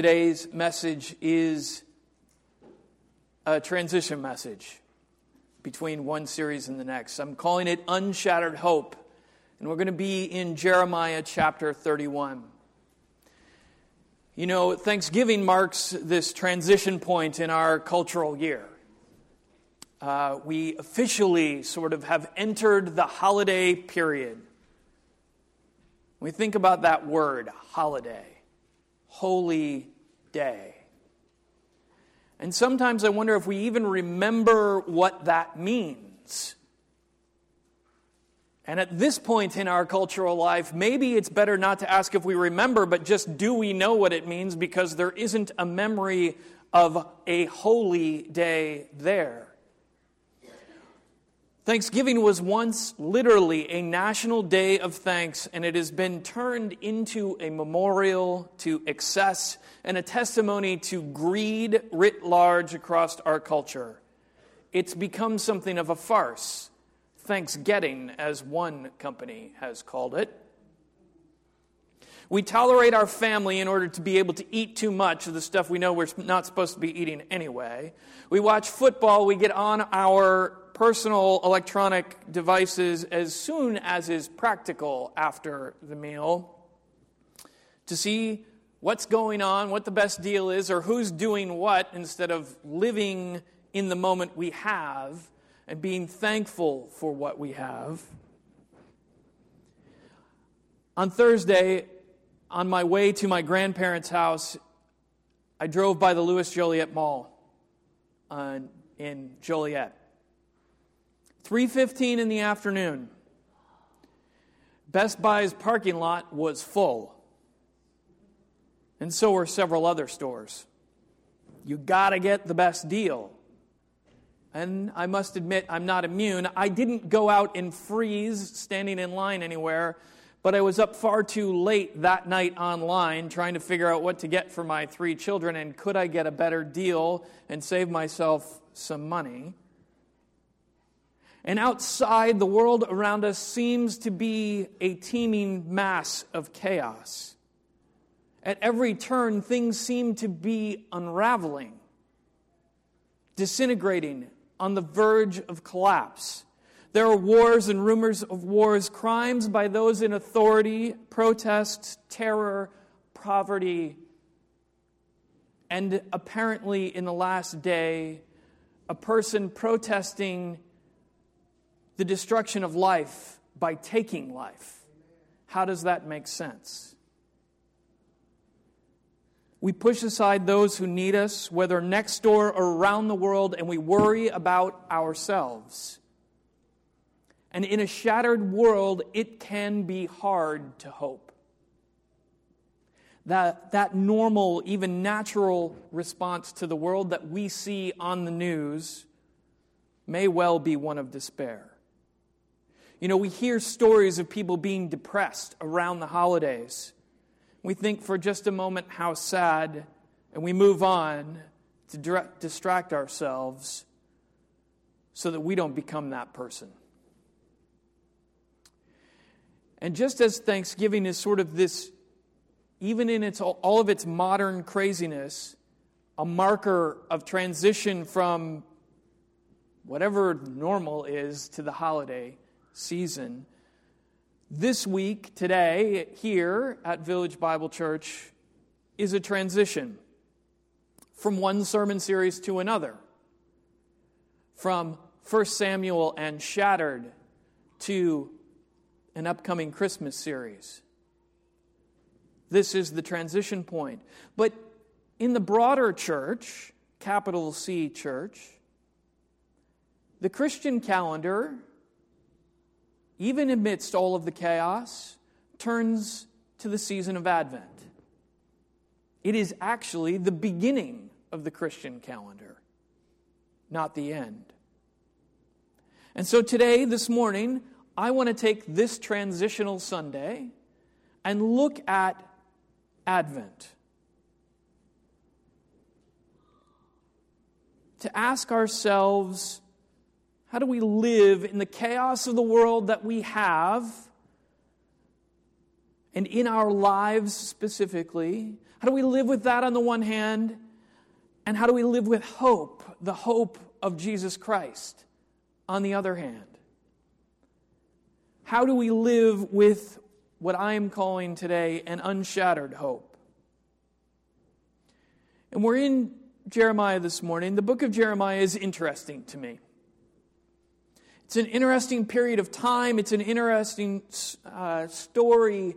Today's message is a transition message between one series and the next. I'm calling it Unshattered Hope, and we're going to be in Jeremiah chapter 31. You know, Thanksgiving marks this transition point in our cultural year. Uh, we officially sort of have entered the holiday period. We think about that word, holiday, holy day. And sometimes I wonder if we even remember what that means. And at this point in our cultural life, maybe it's better not to ask if we remember, but just do we know what it means because there isn't a memory of a holy day there. Thanksgiving was once literally a national day of thanks, and it has been turned into a memorial to excess and a testimony to greed writ large across our culture. It's become something of a farce, Thanksgiving, as one company has called it. We tolerate our family in order to be able to eat too much of the stuff we know we're not supposed to be eating anyway. We watch football, we get on our personal electronic devices as soon as is practical after the meal to see what's going on, what the best deal is, or who's doing what instead of living in the moment we have and being thankful for what we have. On Thursday, on my way to my grandparents' house, I drove by the Louis Joliet Mall uh, in Joliet. 3:15 in the afternoon. Best Buy's parking lot was full. And so were several other stores. You got to get the best deal. And I must admit, I'm not immune. I didn't go out and freeze standing in line anywhere, but I was up far too late that night online trying to figure out what to get for my three children and could I get a better deal and save myself some money. And outside, the world around us seems to be a teeming mass of chaos. At every turn, things seem to be unraveling, disintegrating, on the verge of collapse. There are wars and rumors of wars, crimes by those in authority, protests, terror, poverty, and apparently in the last day, a person protesting the destruction of life by taking life. How does that make sense? We push aside those who need us, whether next door or around the world, and we worry about ourselves. And in a shattered world, it can be hard to hope. That, that normal, even natural response to the world that we see on the news may well be one of despair. You know, we hear stories of people being depressed around the holidays. We think for just a moment how sad, and we move on to distract ourselves so that we don't become that person. And just as Thanksgiving is sort of this, even in its, all of its modern craziness, a marker of transition from whatever normal is to the holiday, season. This week, today, here at Village Bible Church, is a transition from one sermon series to another, from 1 Samuel and Shattered to an upcoming Christmas series. This is the transition point. But in the broader church, capital C church, the Christian calendar even amidst all of the chaos, turns to the season of Advent. It is actually the beginning of the Christian calendar, not the end. And so today, this morning, I want to take this transitional Sunday and look at Advent. To ask ourselves how do we live in the chaos of the world that we have and in our lives specifically? How do we live with that on the one hand? And how do we live with hope, the hope of Jesus Christ, on the other hand? How do we live with what I am calling today an unshattered hope? And we're in Jeremiah this morning. The book of Jeremiah is interesting to me. It's an interesting period of time, it's an interesting uh, story.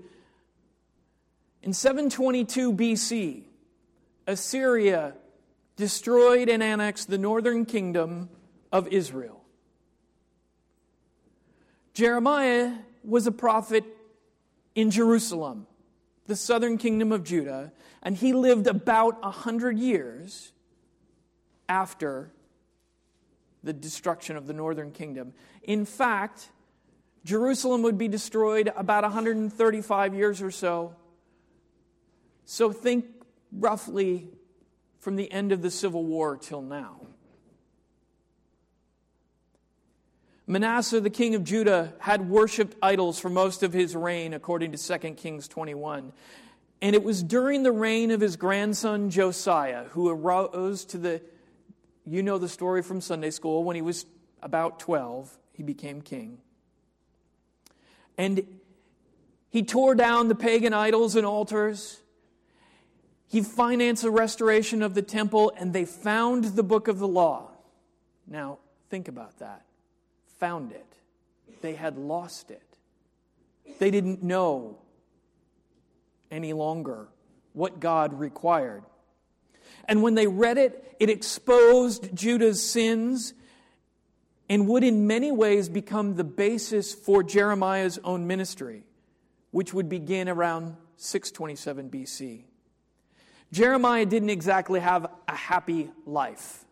In 722 BC, Assyria destroyed and annexed the northern kingdom of Israel. Jeremiah was a prophet in Jerusalem, the southern kingdom of Judah, and he lived about a hundred years after the destruction of the northern kingdom. In fact, Jerusalem would be destroyed about 135 years or so. So think roughly from the end of the Civil War till now. Manasseh, the king of Judah, had worshiped idols for most of his reign, according to 2 Kings 21. And it was during the reign of his grandson Josiah, who arose to the, you know the story from Sunday school, when he was about 12, he became king. And he tore down the pagan idols and altars. He financed the restoration of the temple, and they found the book of the law. Now, think about that. Found it. They had lost it. They didn't know any longer what God required. And when they read it, it exposed Judah's sins and would in many ways become the basis for Jeremiah's own ministry, which would begin around 627 BC. Jeremiah didn't exactly have a happy life.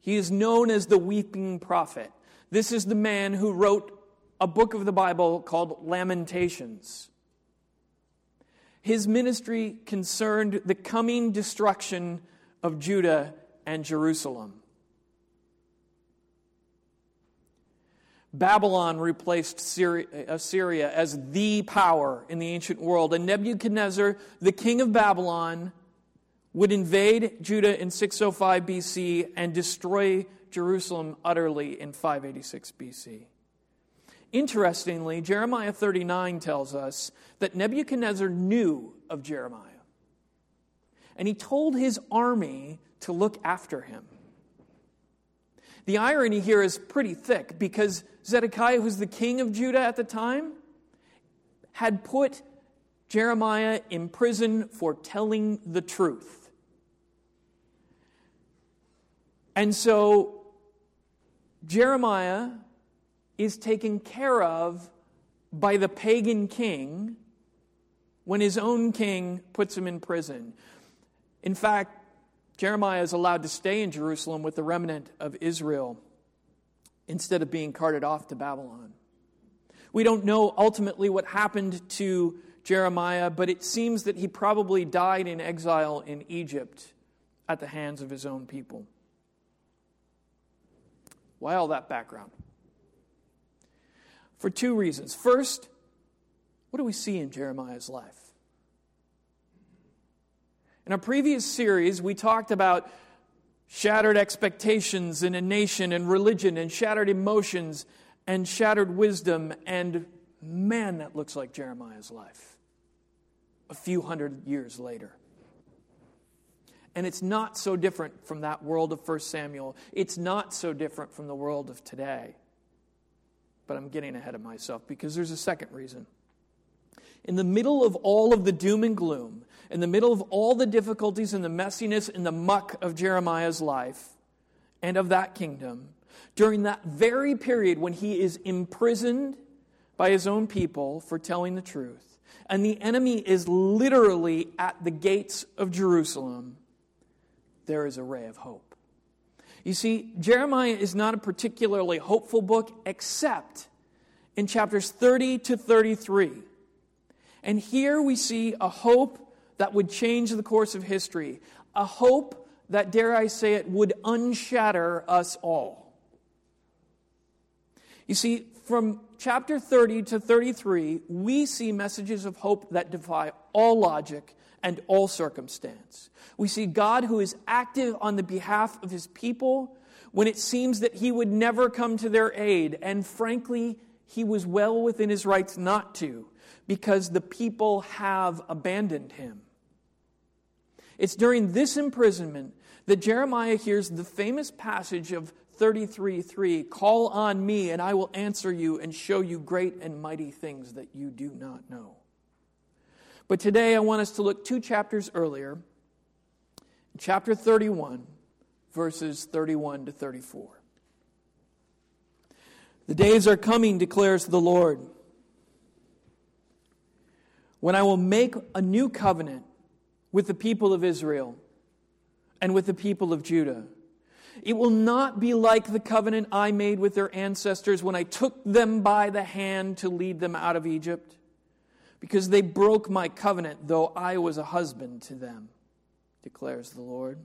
He is known as the weeping prophet. This is the man who wrote a book of the Bible called Lamentations. His ministry concerned the coming destruction of Judah and Jerusalem. Babylon replaced Assyria uh, as the power in the ancient world, and Nebuchadnezzar, the king of Babylon, would invade Judah in 605 BC and destroy Jerusalem utterly in 586 BC. Interestingly, Jeremiah 39 tells us that Nebuchadnezzar knew of Jeremiah. And he told his army to look after him. The irony here is pretty thick because Zedekiah, who's the king of Judah at the time, had put Jeremiah in prison for telling the truth. And so Jeremiah is taken care of by the pagan king when his own king puts him in prison. In fact, Jeremiah is allowed to stay in Jerusalem with the remnant of Israel instead of being carted off to Babylon. We don't know ultimately what happened to Jeremiah, but it seems that he probably died in exile in Egypt at the hands of his own people. Why all that background? For two reasons. First, what do we see in Jeremiah's life? In our previous series, we talked about shattered expectations in a nation and religion, and shattered emotions and shattered wisdom, and man, that looks like Jeremiah's life a few hundred years later. And it's not so different from that world of 1 Samuel. It's not so different from the world of today. But I'm getting ahead of myself because there's a second reason. In the middle of all of the doom and gloom, in the middle of all the difficulties and the messiness and the muck of Jeremiah's life and of that kingdom, during that very period when he is imprisoned by his own people for telling the truth, and the enemy is literally at the gates of Jerusalem, there is a ray of hope. You see, Jeremiah is not a particularly hopeful book except in chapters 30 to 33. And here we see a hope that would change the course of history, a hope that, dare I say it, would unshatter us all. You see, from chapter 30 to 33, we see messages of hope that defy all logic and all circumstance. We see God who is active on the behalf of his people when it seems that he would never come to their aid. And frankly, he was well within his rights not to, because the people have abandoned him. It's during this imprisonment that Jeremiah hears the famous passage of 33:3 Call on me and I will answer you and show you great and mighty things that you do not know. But today I want us to look two chapters earlier, chapter 31, verses 31 to 34. The days are coming, declares the Lord, when I will make a new covenant with the people of Israel and with the people of Judah. It will not be like the covenant I made with their ancestors when I took them by the hand to lead them out of Egypt, because they broke my covenant, though I was a husband to them, declares the Lord.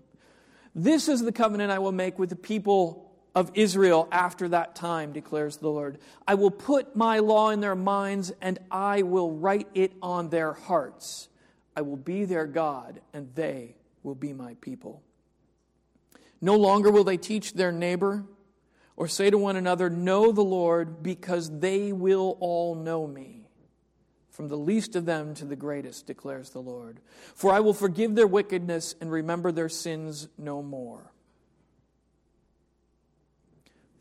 This is the covenant I will make with the people of Israel after that time, declares the Lord. I will put my law in their minds, and I will write it on their hearts. I will be their God, and they will be my people. No longer will they teach their neighbor or say to one another, Know the Lord, because they will all know me. From the least of them to the greatest, declares the Lord. For I will forgive their wickedness and remember their sins no more.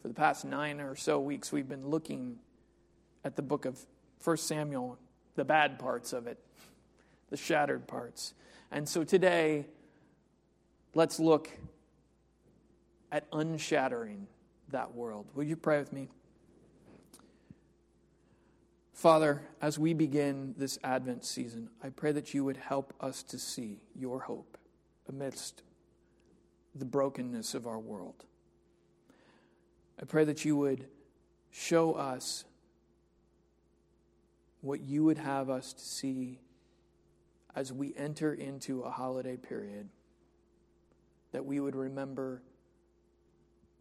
For the past nine or so weeks, we've been looking at the book of 1 Samuel, the bad parts of it, the shattered parts. And so today, let's look at unshattering that world. Will you pray with me? Father, as we begin this Advent season, I pray that you would help us to see your hope amidst the brokenness of our world. I pray that you would show us what you would have us to see as we enter into a holiday period, that we would remember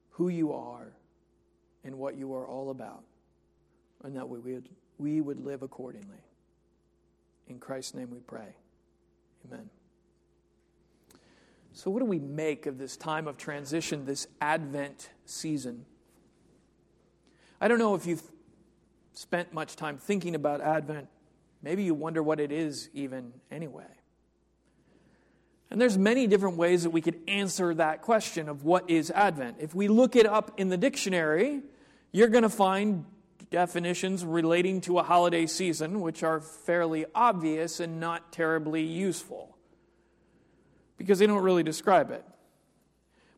who you are and what you are all about, and that we would, we would live accordingly. In Christ's name we pray. Amen. So, what do we make of this time of transition, this Advent season? I don't know if you've spent much time thinking about Advent. Maybe you wonder what it is, even anyway. And there's many different ways that we could answer that question of what is Advent. If we look it up in the dictionary, you're going to find definitions relating to a holiday season which are fairly obvious and not terribly useful because they don't really describe it.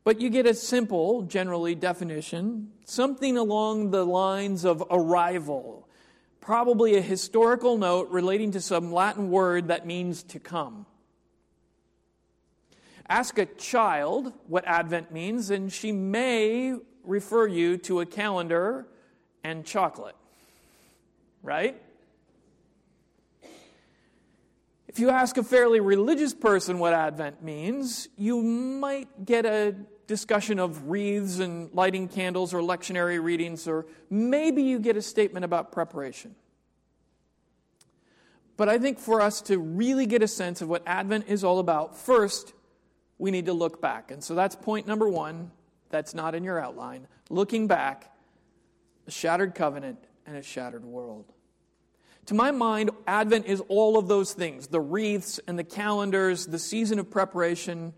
But you get a simple, generally, definition, something along the lines of arrival, probably a historical note relating to some Latin word that means to come. Ask a child what Advent means, and she may refer you to a calendar and chocolate. Right? If you ask a fairly religious person what Advent means, you might get a discussion of wreaths and lighting candles or lectionary readings, or maybe you get a statement about preparation. But I think for us to really get a sense of what Advent is all about, first, we need to look back. And so that's point number one. That's not in your outline. Looking back, a shattered covenant and a shattered world. To my mind, Advent is all of those things the wreaths and the calendars, the season of preparation.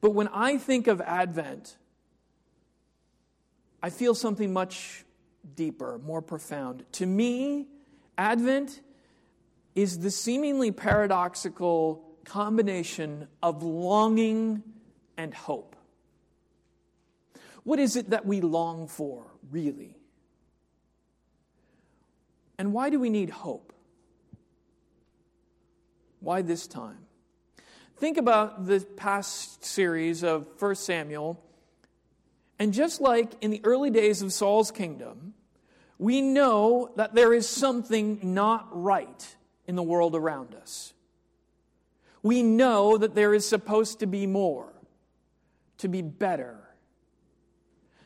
But when I think of Advent, I feel something much deeper, more profound. To me, Advent is the seemingly paradoxical combination of longing and hope. What is it that we long for, really? And why do we need hope? Why this time? Think about the past series of 1 Samuel, and just like in the early days of Saul's kingdom, we know that there is something not right in the world around us we know that there is supposed to be more, to be better.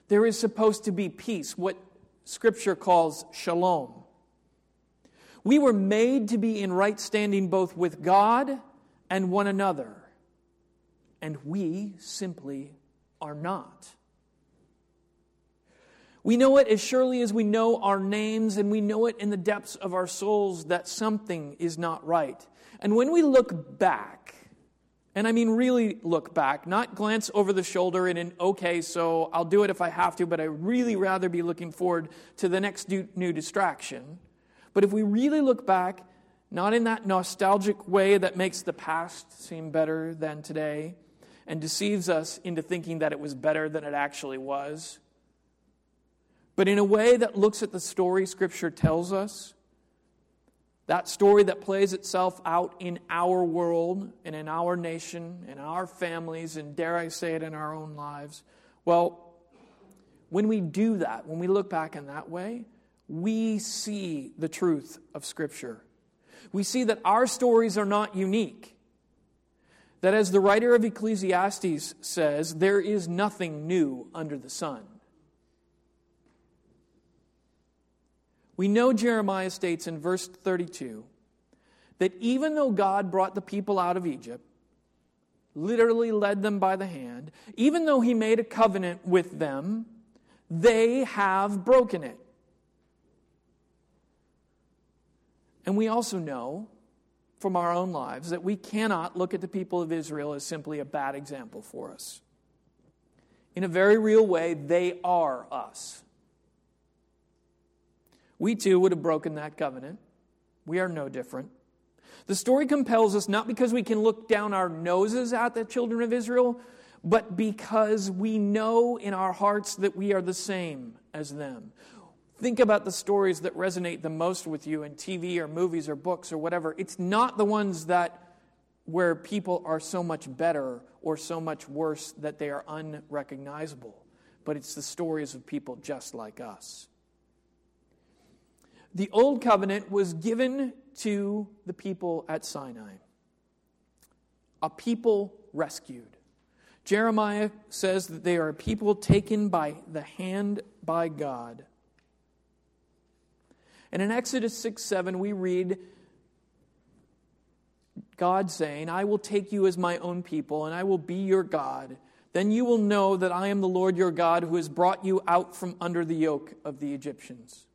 There is supposed to be peace. What Scripture calls shalom. We were made to be in right standing both with God and one another, and we simply are not. We know it as surely as we know our names, and we know it in the depths of our souls that something is not right. And when we look back, and I mean really look back, not glance over the shoulder in an okay, so I'll do it if I have to, but I really rather be looking forward to the next new distraction. But if we really look back, not in that nostalgic way that makes the past seem better than today and deceives us into thinking that it was better than it actually was, but in a way that looks at the story Scripture tells us that story that plays itself out in our world and in our nation, in our families, and dare I say it, in our own lives. Well, when we do that, when we look back in that way, we see the truth of Scripture. We see that our stories are not unique. That, as the writer of Ecclesiastes says, there is nothing new under the sun. We know Jeremiah states in verse 32 that even though God brought the people out of Egypt, literally led them by the hand, even though he made a covenant with them, they have broken it. And we also know from our own lives that we cannot look at the people of Israel as simply a bad example for us. In a very real way, they are us. We too would have broken that covenant. We are no different. The story compels us not because we can look down our noses at the children of Israel, but because we know in our hearts that we are the same as them. Think about the stories that resonate the most with you in TV or movies or books or whatever. It's not the ones that where people are so much better or so much worse that they are unrecognizable, but it's the stories of people just like us. The old covenant was given to the people at Sinai, a people rescued. Jeremiah says that they are a people taken by the hand by God. And in Exodus 6 7, we read God saying, I will take you as my own people, and I will be your God. Then you will know that I am the Lord your God who has brought you out from under the yoke of the Egyptians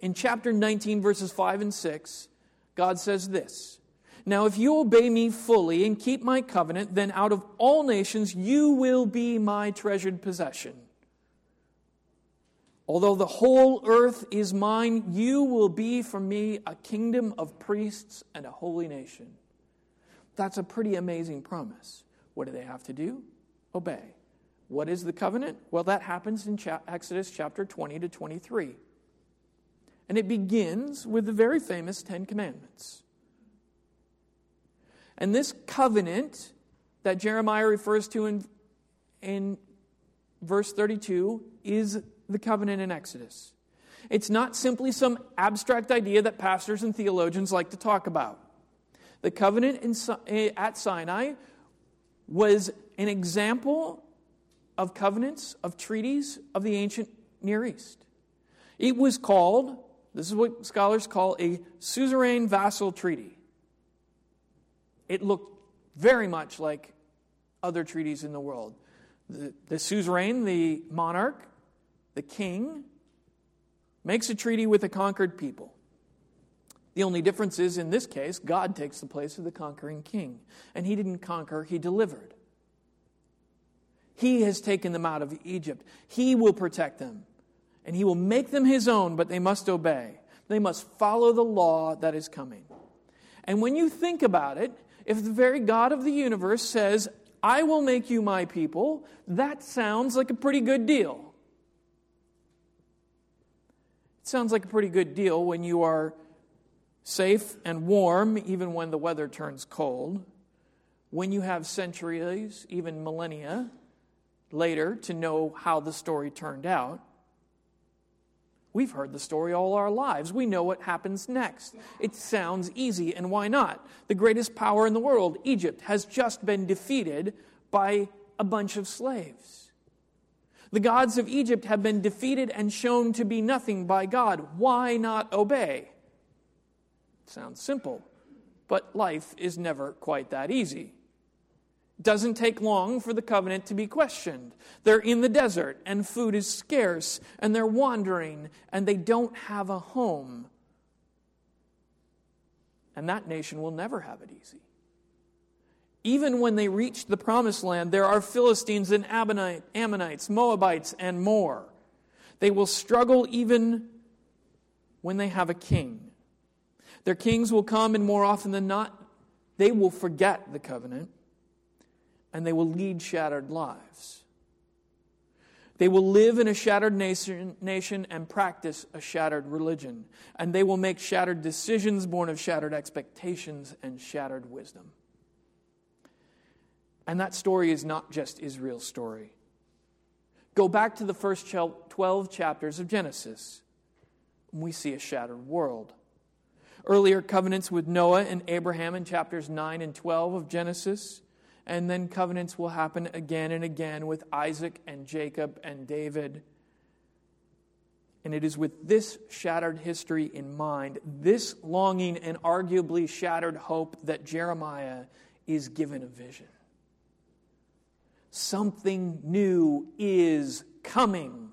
in chapter 19, verses 5 and 6, God says this Now, if you obey me fully and keep my covenant, then out of all nations you will be my treasured possession. Although the whole earth is mine, you will be for me a kingdom of priests and a holy nation. That's a pretty amazing promise. What do they have to do? Obey. What is the covenant? Well, that happens in Exodus chapter 20 to 23. And it begins with the very famous Ten Commandments. And this covenant that Jeremiah refers to in, in verse 32 is the covenant in Exodus. It's not simply some abstract idea that pastors and theologians like to talk about. The covenant in, eh, at Sinai was an example of covenants, of treaties of the ancient Near East. It was called this is what scholars call a suzerain vassal treaty. It looked very much like other treaties in the world. The, the suzerain, the monarch, the king, makes a treaty with a conquered people. The only difference is, in this case, God takes the place of the conquering king. And he didn't conquer, he delivered. He has taken them out of Egypt. He will protect them and he will make them his own, but they must obey. They must follow the law that is coming. And when you think about it, if the very God of the universe says, I will make you my people, that sounds like a pretty good deal. It sounds like a pretty good deal when you are safe and warm, even when the weather turns cold, when you have centuries, even millennia later, to know how the story turned out. We've heard the story all our lives. We know what happens next. It sounds easy, and why not? The greatest power in the world, Egypt, has just been defeated by a bunch of slaves. The gods of Egypt have been defeated and shown to be nothing by God. Why not obey? Sounds simple, but life is never quite that easy. Doesn't take long for the covenant to be questioned. They're in the desert and food is scarce and they're wandering and they don't have a home. And that nation will never have it easy. Even when they reach the promised land, there are Philistines and Ammonites, Moabites, and more. They will struggle even when they have a king. Their kings will come, and more often than not, they will forget the covenant and they will lead shattered lives. They will live in a shattered nation, nation and practice a shattered religion. And they will make shattered decisions born of shattered expectations and shattered wisdom. And that story is not just Israel's story. Go back to the first 12 chapters of Genesis. We see a shattered world. Earlier covenants with Noah and Abraham in chapters 9 and 12 of Genesis and then covenants will happen again and again with Isaac and Jacob and David. And it is with this shattered history in mind, this longing and arguably shattered hope, that Jeremiah is given a vision. Something new is coming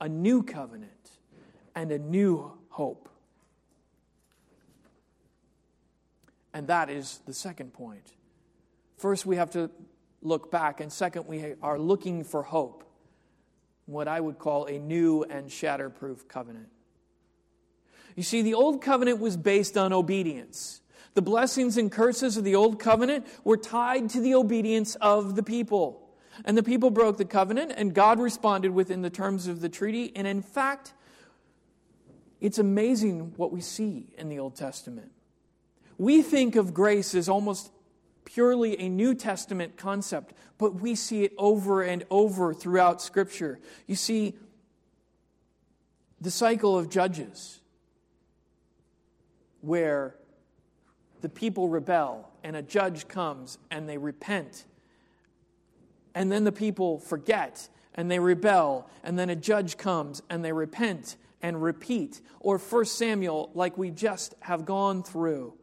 a new covenant and a new hope. And that is the second point. First, we have to look back, and second, we are looking for hope, what I would call a new and shatterproof covenant. You see, the old covenant was based on obedience. The blessings and curses of the old covenant were tied to the obedience of the people. And the people broke the covenant, and God responded within the terms of the treaty. And in fact, it's amazing what we see in the Old Testament. We think of grace as almost purely a New Testament concept, but we see it over and over throughout Scripture. You see, the cycle of Judges, where the people rebel and a judge comes and they repent, and then the people forget and they rebel, and then a judge comes and they repent and repeat. Or 1 Samuel, like we just have gone through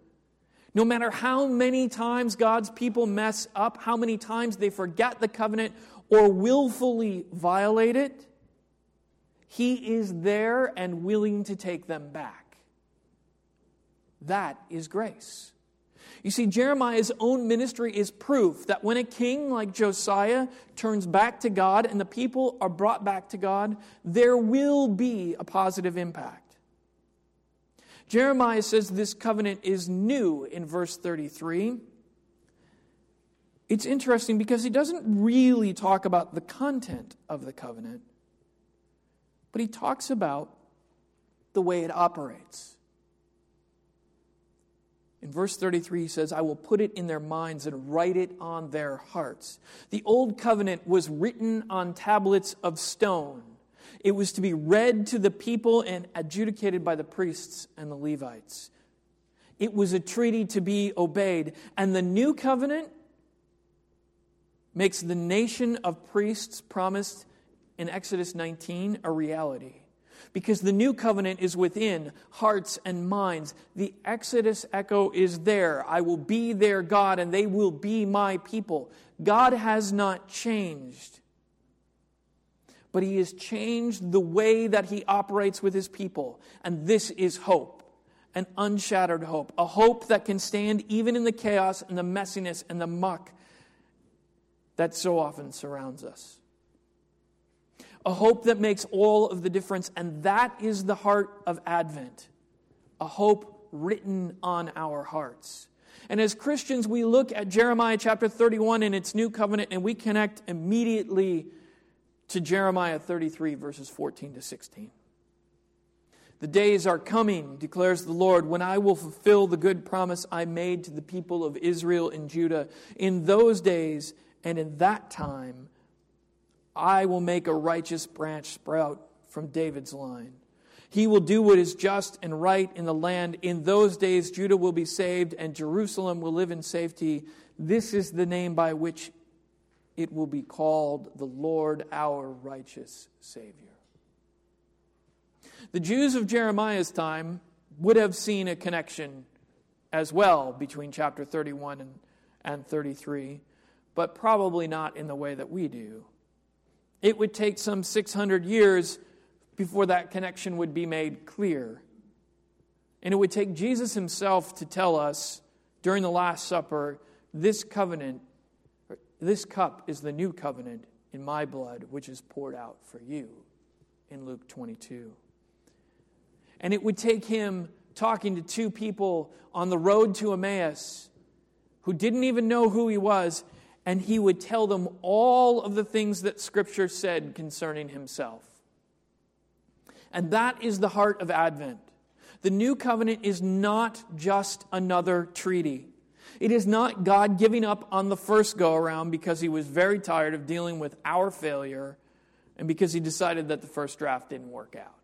no matter how many times God's people mess up, how many times they forget the covenant or willfully violate it, He is there and willing to take them back. That is grace. You see, Jeremiah's own ministry is proof that when a king like Josiah turns back to God and the people are brought back to God, there will be a positive impact. Jeremiah says this covenant is new in verse 33. It's interesting because he doesn't really talk about the content of the covenant, but he talks about the way it operates. In verse 33, he says, I will put it in their minds and write it on their hearts. The old covenant was written on tablets of stone. It was to be read to the people and adjudicated by the priests and the Levites. It was a treaty to be obeyed. And the new covenant makes the nation of priests promised in Exodus 19 a reality. Because the new covenant is within hearts and minds. The Exodus echo is there. I will be their God and they will be my people. God has not changed but he has changed the way that he operates with his people. And this is hope, an unshattered hope, a hope that can stand even in the chaos and the messiness and the muck that so often surrounds us. A hope that makes all of the difference, and that is the heart of Advent. A hope written on our hearts. And as Christians, we look at Jeremiah chapter 31 in its new covenant and we connect immediately to Jeremiah 33, verses 14 to 16. The days are coming, declares the Lord, when I will fulfill the good promise I made to the people of Israel and Judah. In those days and in that time, I will make a righteous branch sprout from David's line. He will do what is just and right in the land. In those days, Judah will be saved and Jerusalem will live in safety. This is the name by which it will be called the Lord our righteous Savior. The Jews of Jeremiah's time would have seen a connection as well between chapter 31 and, and 33, but probably not in the way that we do. It would take some 600 years before that connection would be made clear. And it would take Jesus himself to tell us during the Last Supper this covenant, this cup is the new covenant in my blood, which is poured out for you in Luke 22. And it would take him talking to two people on the road to Emmaus who didn't even know who he was, and he would tell them all of the things that Scripture said concerning himself. And that is the heart of Advent. The new covenant is not just another treaty. It is not God giving up on the first go around because he was very tired of dealing with our failure and because he decided that the first draft didn't work out.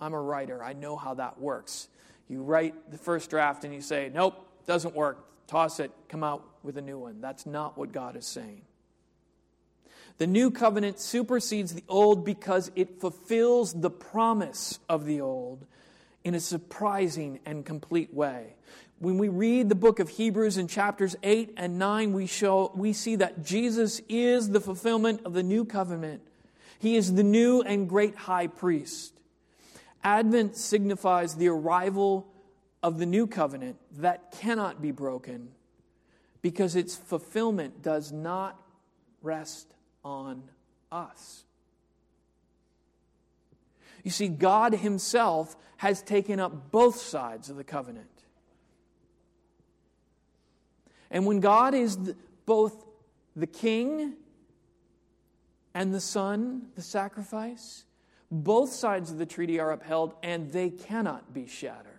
I'm a writer. I know how that works. You write the first draft and you say, nope, doesn't work. Toss it, come out with a new one. That's not what God is saying. The new covenant supersedes the old because it fulfills the promise of the old in a surprising and complete way. When we read the book of Hebrews in chapters 8 and 9, we, show, we see that Jesus is the fulfillment of the new covenant. He is the new and great high priest. Advent signifies the arrival of the new covenant that cannot be broken because its fulfillment does not rest on us. You see, God Himself has taken up both sides of the covenant. And when God is both the king and the son, the sacrifice, both sides of the treaty are upheld and they cannot be shattered.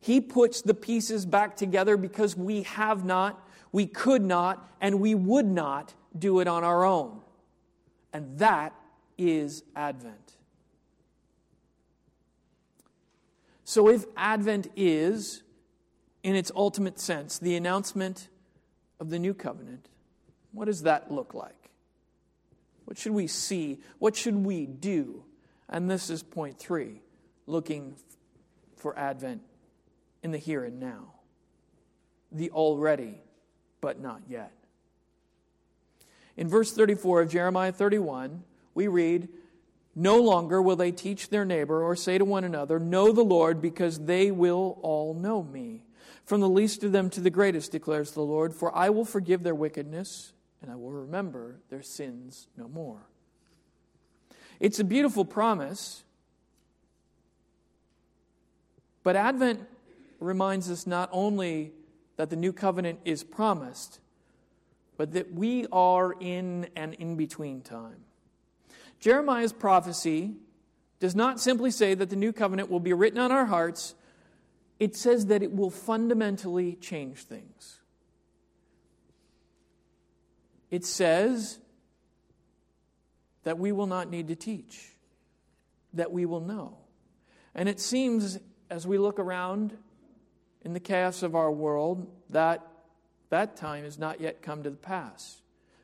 He puts the pieces back together because we have not we could not and we would not do it on our own. And that is Advent. So, if Advent is, in its ultimate sense, the announcement of the new covenant, what does that look like? What should we see? What should we do? And this is point three looking for Advent in the here and now, the already but not yet. In verse 34 of Jeremiah 31, we read, No longer will they teach their neighbor or say to one another, Know the Lord, because they will all know me. From the least of them to the greatest, declares the Lord, for I will forgive their wickedness, and I will remember their sins no more. It's a beautiful promise, but Advent reminds us not only that the new covenant is promised, but that we are in an in between time. Jeremiah's prophecy does not simply say that the new covenant will be written on our hearts, it says that it will fundamentally change things. It says that we will not need to teach, that we will know. And it seems as we look around in the chaos of our world, that that time has not yet come to the pass.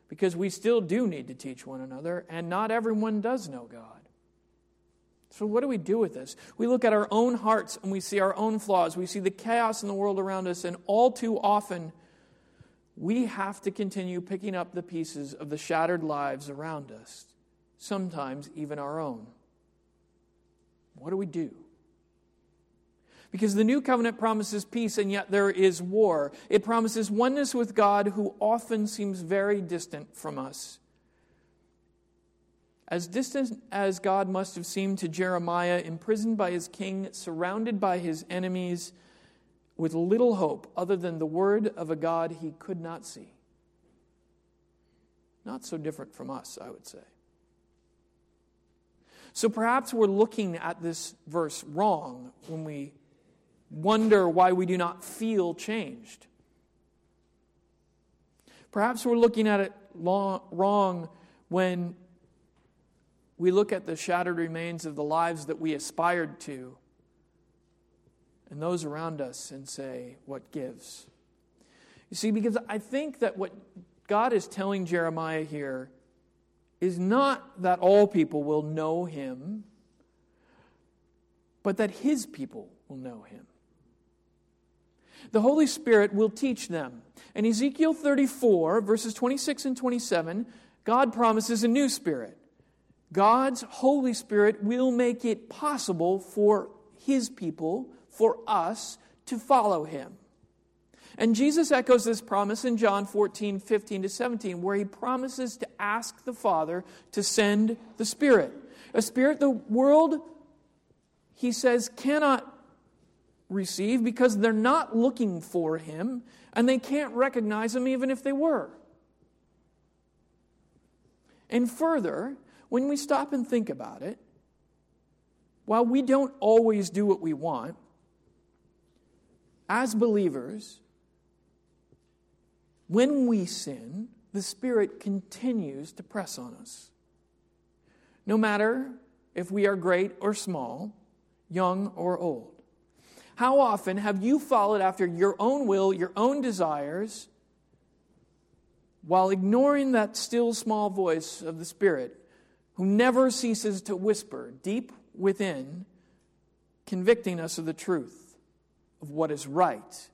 Because we still do need to teach one another, and not everyone does know God. So, what do we do with this? We look at our own hearts and we see our own flaws. We see the chaos in the world around us, and all too often, we have to continue picking up the pieces of the shattered lives around us, sometimes even our own. What do we do? Because the new covenant promises peace, and yet there is war. It promises oneness with God, who often seems very distant from us. As distant as God must have seemed to Jeremiah, imprisoned by his king, surrounded by his enemies, with little hope other than the word of a God he could not see. Not so different from us, I would say. So perhaps we're looking at this verse wrong when we wonder why we do not feel changed. Perhaps we're looking at it long, wrong when we look at the shattered remains of the lives that we aspired to and those around us and say, What gives? You see, because I think that what God is telling Jeremiah here is not that all people will know him, but that his people will know him. The Holy Spirit will teach them. In Ezekiel 34, verses 26 and 27, God promises a new spirit. God's Holy Spirit will make it possible for his people, for us, to follow him. And Jesus echoes this promise in John 14, 15 to 17, where he promises to ask the Father to send the Spirit. A Spirit the world, he says, cannot receive because they're not looking for him and they can't recognize him even if they were. And further, when we stop and think about it, while we don't always do what we want, as believers, when we sin, the Spirit continues to press on us. No matter if we are great or small, young or old. How often have you followed after your own will, your own desires, while ignoring that still small voice of the Spirit who never ceases to whisper deep within, convicting us of the truth of what is right,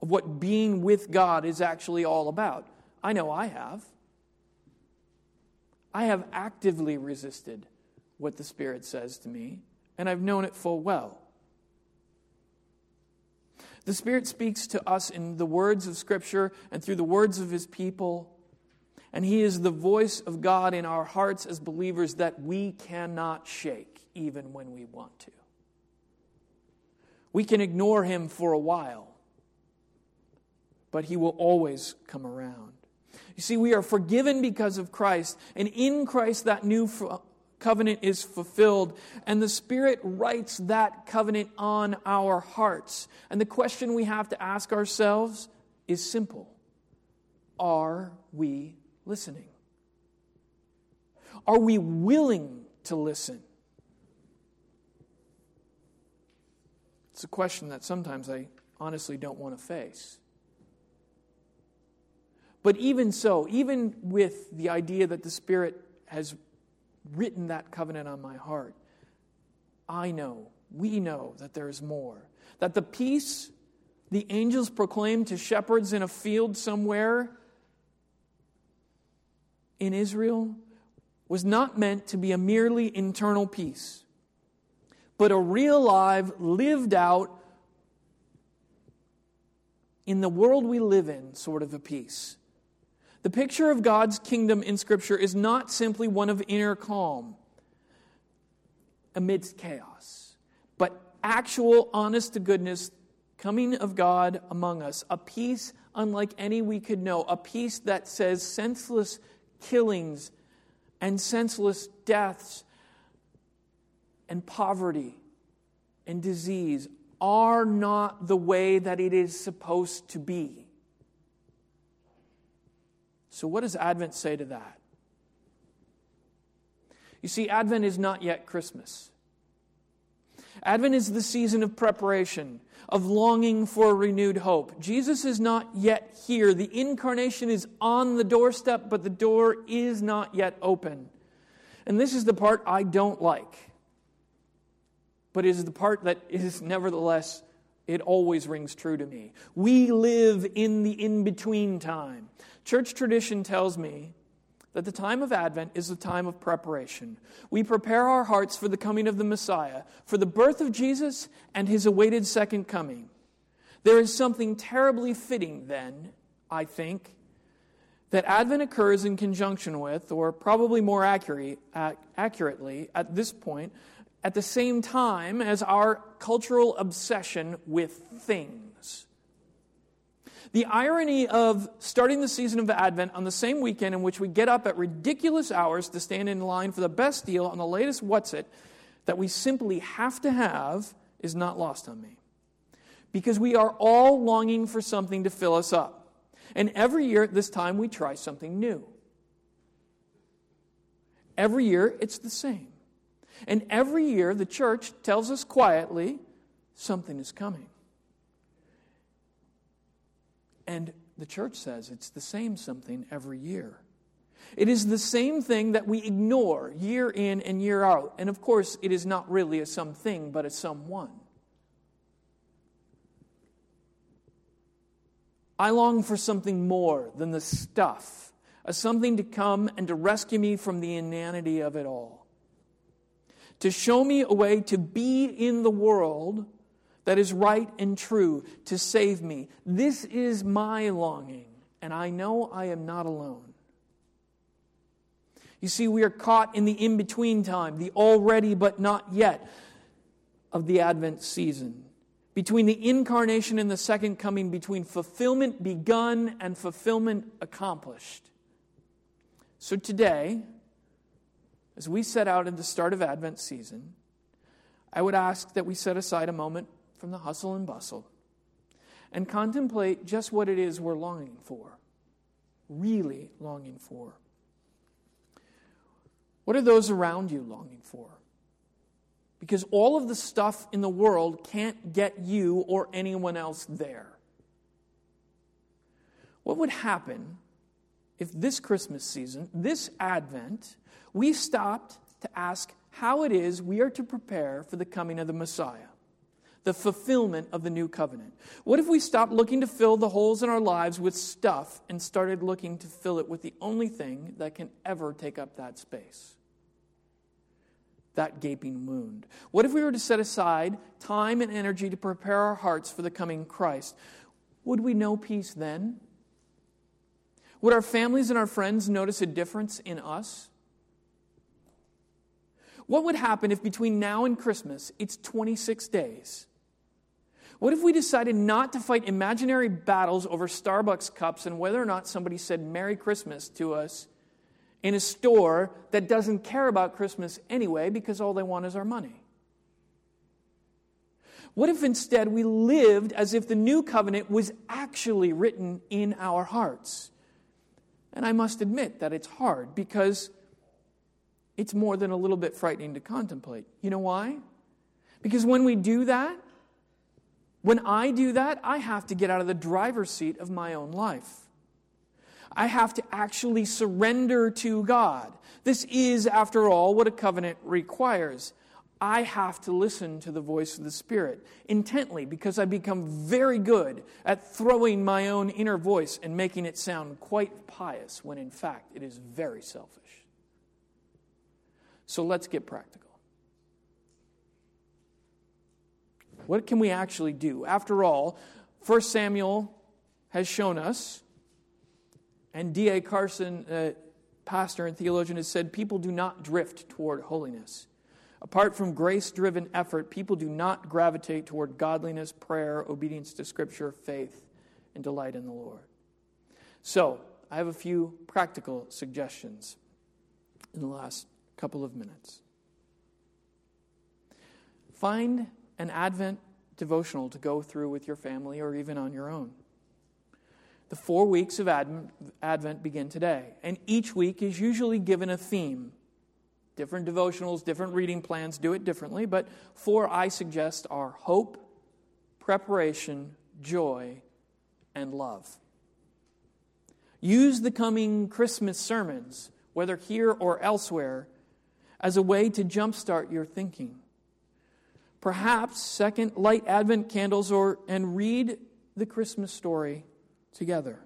of what being with God is actually all about? I know I have. I have actively resisted what the Spirit says to me, and I've known it full well. The Spirit speaks to us in the words of Scripture and through the words of His people. And He is the voice of God in our hearts as believers that we cannot shake, even when we want to. We can ignore Him for a while, but He will always come around. You see, we are forgiven because of Christ, and in Christ, that new covenant is fulfilled, and the Spirit writes that covenant on our hearts. And the question we have to ask ourselves is simple Are we listening? Are we willing to listen? It's a question that sometimes I honestly don't want to face. But even so, even with the idea that the Spirit has written that covenant on my heart. I know, we know that there is more. That the peace the angels proclaimed to shepherds in a field somewhere in Israel was not meant to be a merely internal peace, but a real, live, lived out, in the world we live in sort of a peace. The picture of God's kingdom in Scripture is not simply one of inner calm amidst chaos, but actual, honest to goodness coming of God among us, a peace unlike any we could know, a peace that says senseless killings and senseless deaths and poverty and disease are not the way that it is supposed to be. So, what does Advent say to that? You see, Advent is not yet Christmas. Advent is the season of preparation, of longing for renewed hope. Jesus is not yet here. The incarnation is on the doorstep, but the door is not yet open. And this is the part I don't like. But is the part that is nevertheless, it always rings true to me. We live in the in between time. Church tradition tells me that the time of Advent is the time of preparation. We prepare our hearts for the coming of the Messiah, for the birth of Jesus and his awaited second coming. There is something terribly fitting, then, I think, that Advent occurs in conjunction with, or probably more accurate, accurately at this point, at the same time as our cultural obsession with things. The irony of starting the season of Advent on the same weekend in which we get up at ridiculous hours to stand in line for the best deal on the latest What's It that we simply have to have is not lost on me. Because we are all longing for something to fill us up. And every year at this time, we try something new. Every year, it's the same. And every year, the church tells us quietly something is coming. And the church says it's the same something every year. It is the same thing that we ignore year in and year out. And of course, it is not really a something, but a someone. I long for something more than the stuff, a something to come and to rescue me from the inanity of it all. To show me a way to be in the world that is right and true, to save me. This is my longing, and I know I am not alone. You see, we are caught in the in between time, the already but not yet of the Advent season. Between the incarnation and the second coming, between fulfillment begun and fulfillment accomplished. So today, as we set out at the start of Advent season, I would ask that we set aside a moment from the hustle and bustle and contemplate just what it is we're longing for, really longing for. What are those around you longing for? Because all of the stuff in the world can't get you or anyone else there. What would happen if this Christmas season, this Advent, we stopped to ask how it is we are to prepare for the coming of the Messiah, the fulfillment of the new covenant? What if we stopped looking to fill the holes in our lives with stuff and started looking to fill it with the only thing that can ever take up that space? that gaping wound? What if we were to set aside time and energy to prepare our hearts for the coming Christ? Would we know peace then? Would our families and our friends notice a difference in us? What would happen if between now and Christmas it's 26 days? What if we decided not to fight imaginary battles over Starbucks cups and whether or not somebody said Merry Christmas to us in a store that doesn't care about Christmas anyway because all they want is our money? What if instead we lived as if the new covenant was actually written in our hearts? And I must admit that it's hard because it's more than a little bit frightening to contemplate. You know why? Because when we do that, when I do that, I have to get out of the driver's seat of my own life. I have to actually surrender to God. This is, after all, what a covenant requires. I have to listen to the voice of the Spirit intently because I become very good at throwing my own inner voice and making it sound quite pious when in fact it is very selfish. So let's get practical. What can we actually do? After all, 1 Samuel has shown us and D.A. Carson, uh, pastor and theologian, has said people do not drift toward holiness. Apart from grace driven effort, people do not gravitate toward godliness, prayer, obedience to Scripture, faith, and delight in the Lord. So, I have a few practical suggestions in the last couple of minutes. Find an Advent devotional to go through with your family or even on your own. The four weeks of Advent begin today, and each week is usually given a theme. Different devotionals, different reading plans do it differently, but four I suggest are hope, preparation, joy, and love. Use the coming Christmas sermons, whether here or elsewhere, as a way to jumpstart your thinking. Perhaps second, light Advent candles or and read the Christmas story together.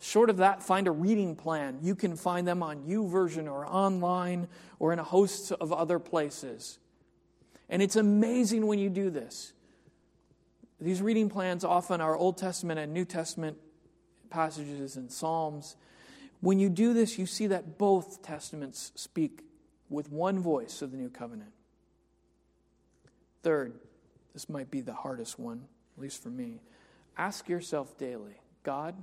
Short of that, find a reading plan. You can find them on YouVersion or online or in a host of other places. And it's amazing when you do this. These reading plans often are Old Testament and New Testament passages and Psalms. When you do this, you see that both Testaments speak with one voice of the New Covenant. Third, this might be the hardest one, at least for me. Ask yourself daily God,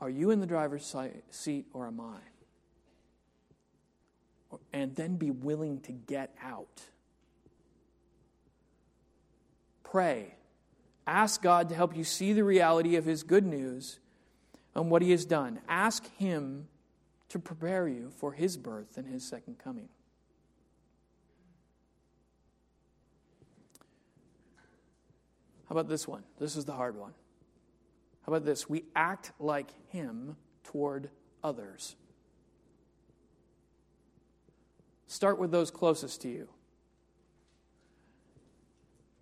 are you in the driver's seat or am I? And then be willing to get out. Pray. Ask God to help you see the reality of His good news and what he has done. Ask him to prepare you for his birth and his second coming. How about this one? This is the hard one. How about this? We act like him toward others. Start with those closest to you.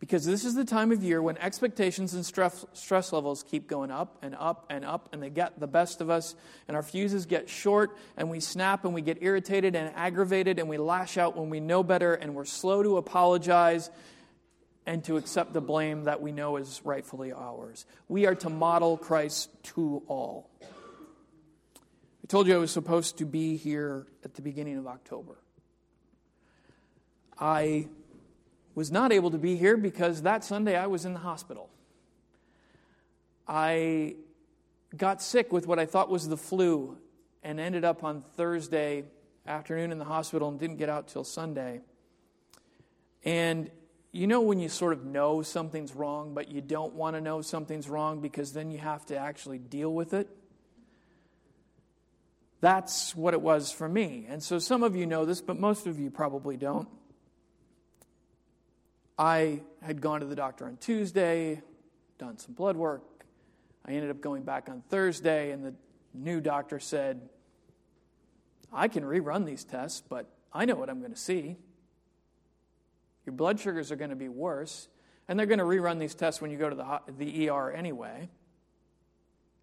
Because this is the time of year when expectations and stress, stress levels keep going up and up and up, and they get the best of us, and our fuses get short, and we snap, and we get irritated and aggravated, and we lash out when we know better, and we're slow to apologize and to accept the blame that we know is rightfully ours. We are to model Christ to all. I told you I was supposed to be here at the beginning of October. I was not able to be here because that Sunday I was in the hospital. I got sick with what I thought was the flu and ended up on Thursday afternoon in the hospital and didn't get out till Sunday. And you know when you sort of know something's wrong, but you don't want to know something's wrong because then you have to actually deal with it? That's what it was for me. And so some of you know this, but most of you probably don't. I had gone to the doctor on Tuesday, done some blood work. I ended up going back on Thursday, and the new doctor said, I can rerun these tests, but I know what I'm going to see. Your blood sugars are going to be worse, and they're going to rerun these tests when you go to the, the ER anyway.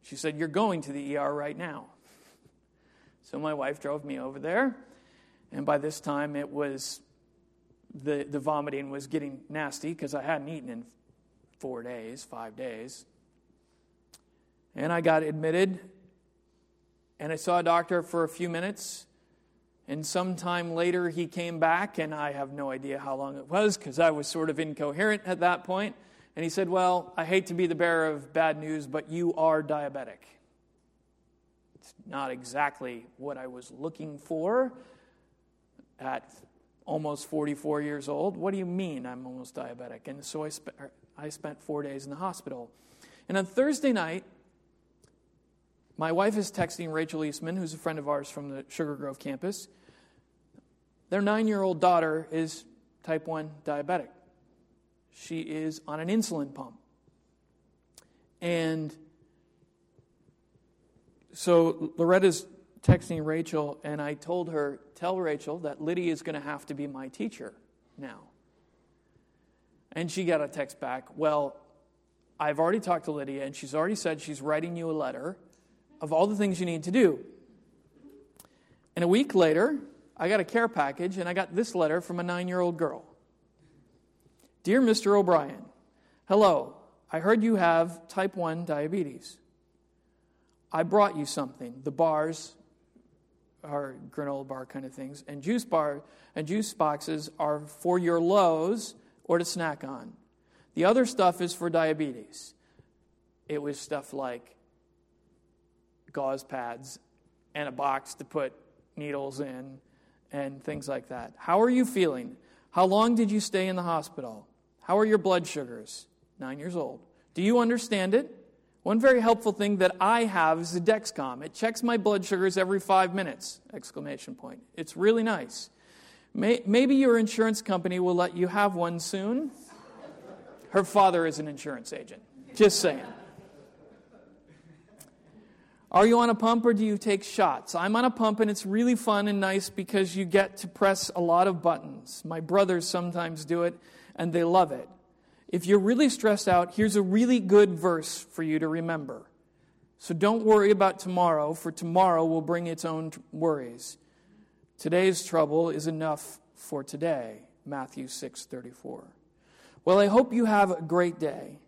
She said, You're going to the ER right now. So my wife drove me over there, and by this time it was the, the vomiting was getting nasty because I hadn't eaten in four days, five days. And I got admitted, and I saw a doctor for a few minutes. And sometime later, he came back, and I have no idea how long it was because I was sort of incoherent at that point. And he said, Well, I hate to be the bearer of bad news, but you are diabetic. It's not exactly what I was looking for at almost 44 years old. What do you mean I'm almost diabetic? And so I, sp- er, I spent four days in the hospital. And on Thursday night, my wife is texting Rachel Eastman, who's a friend of ours from the Sugar Grove campus. Their nine year old daughter is type 1 diabetic. She is on an insulin pump. And so Loretta's texting Rachel, and I told her, Tell Rachel that Lydia is going to have to be my teacher now. And she got a text back, Well, I've already talked to Lydia, and she's already said she's writing you a letter of all the things you need to do. And a week later, I got a care package, and I got this letter from a nine year old girl Dear Mr. O'Brien, hello. I heard you have type 1 diabetes. I brought you something the bars are granola bar kind of things, and juice bar and juice boxes are for your lows or to snack on. The other stuff is for diabetes. It was stuff like gauze pads and a box to put needles in and things like that. How are you feeling? How long did you stay in the hospital? How are your blood sugars? Nine years old. Do you understand it? One very helpful thing that I have is a Dexcom. It checks my blood sugars every five minutes! Exclamation point. It's really nice. May, maybe your insurance company will let you have one soon. Her father is an insurance agent. Just saying. Are you on a pump or do you take shots? I'm on a pump and it's really fun and nice because you get to press a lot of buttons. My brothers sometimes do it and they love it. If you're really stressed out, here's a really good verse for you to remember. So don't worry about tomorrow, for tomorrow will bring its own worries. Today's trouble is enough for today. Matthew 6:34. Well, I hope you have a great day.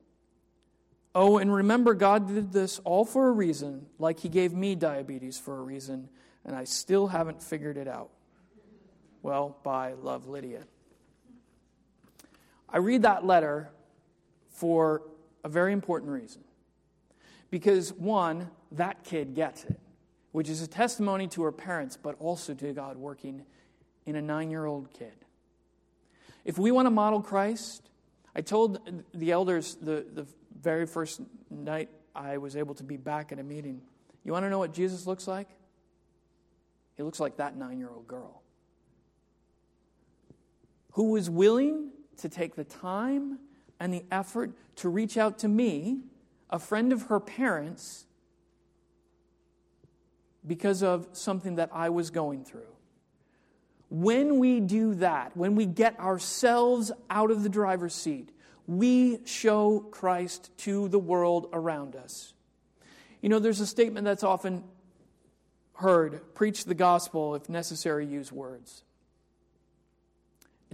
Oh, and remember God did this all for a reason, like he gave me diabetes for a reason, and I still haven't figured it out. Well, bye, love Lydia. I read that letter for a very important reason. Because, one, that kid gets it, which is a testimony to her parents, but also to God working in a nine year old kid. If we want to model Christ, I told the elders the, the very first night I was able to be back at a meeting, you want to know what Jesus looks like? He looks like that nine year old girl who was willing to take the time, and the effort to reach out to me, a friend of her parents, because of something that I was going through. When we do that, when we get ourselves out of the driver's seat, we show Christ to the world around us. You know, there's a statement that's often heard preach the gospel, if necessary, use words.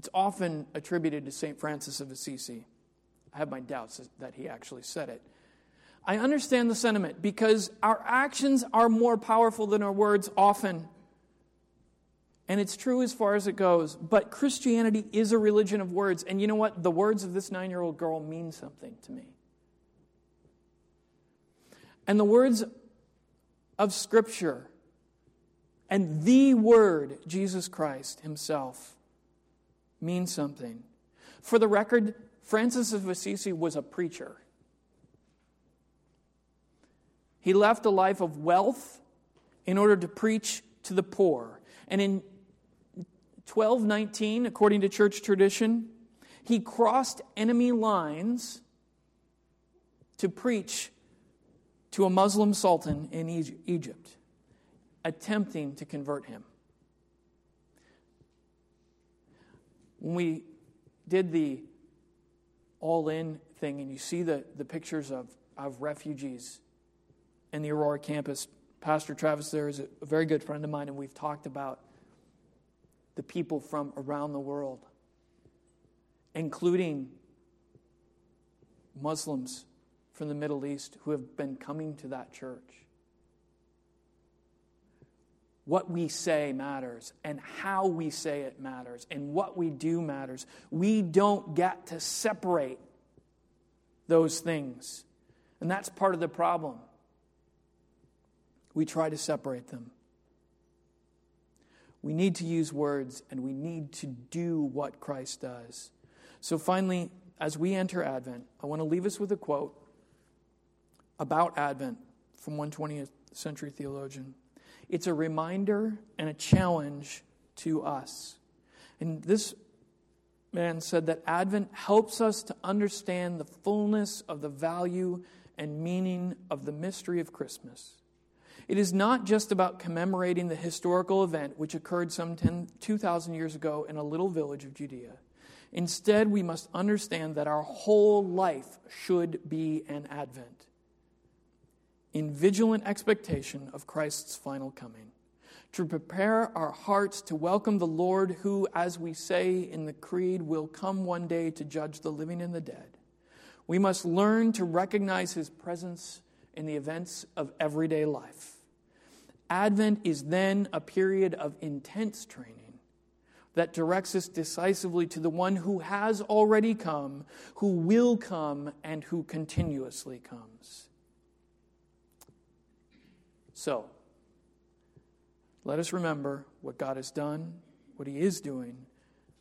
It's often attributed to St. Francis of Assisi. I have my doubts that he actually said it. I understand the sentiment because our actions are more powerful than our words often. And it's true as far as it goes. But Christianity is a religion of words. And you know what? The words of this nine year old girl mean something to me. And the words of Scripture and the Word, Jesus Christ Himself, mean something. For the record, Francis of Assisi was a preacher. He left a life of wealth in order to preach to the poor. And in 1219, according to church tradition, he crossed enemy lines to preach to a Muslim sultan in Egypt, attempting to convert him. When we did the all in thing, and you see the, the pictures of, of refugees in the Aurora campus, Pastor Travis there is a, a very good friend of mine, and we've talked about the people from around the world, including Muslims from the Middle East who have been coming to that church. What we say matters, and how we say it matters, and what we do matters. We don't get to separate those things. And that's part of the problem. We try to separate them. We need to use words and we need to do what Christ does. So, finally, as we enter Advent, I want to leave us with a quote about Advent from one 20th century theologian. It's a reminder and a challenge to us. And this man said that Advent helps us to understand the fullness of the value and meaning of the mystery of Christmas. It is not just about commemorating the historical event which occurred some 10, 2,000 years ago in a little village of Judea. Instead, we must understand that our whole life should be an Advent in vigilant expectation of Christ's final coming, to prepare our hearts to welcome the Lord who, as we say in the Creed, will come one day to judge the living and the dead. We must learn to recognize his presence in the events of everyday life. Advent is then a period of intense training that directs us decisively to the one who has already come, who will come, and who continuously comes. So, let us remember what God has done, what He is doing,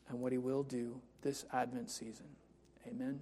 and what He will do this Advent season. Amen.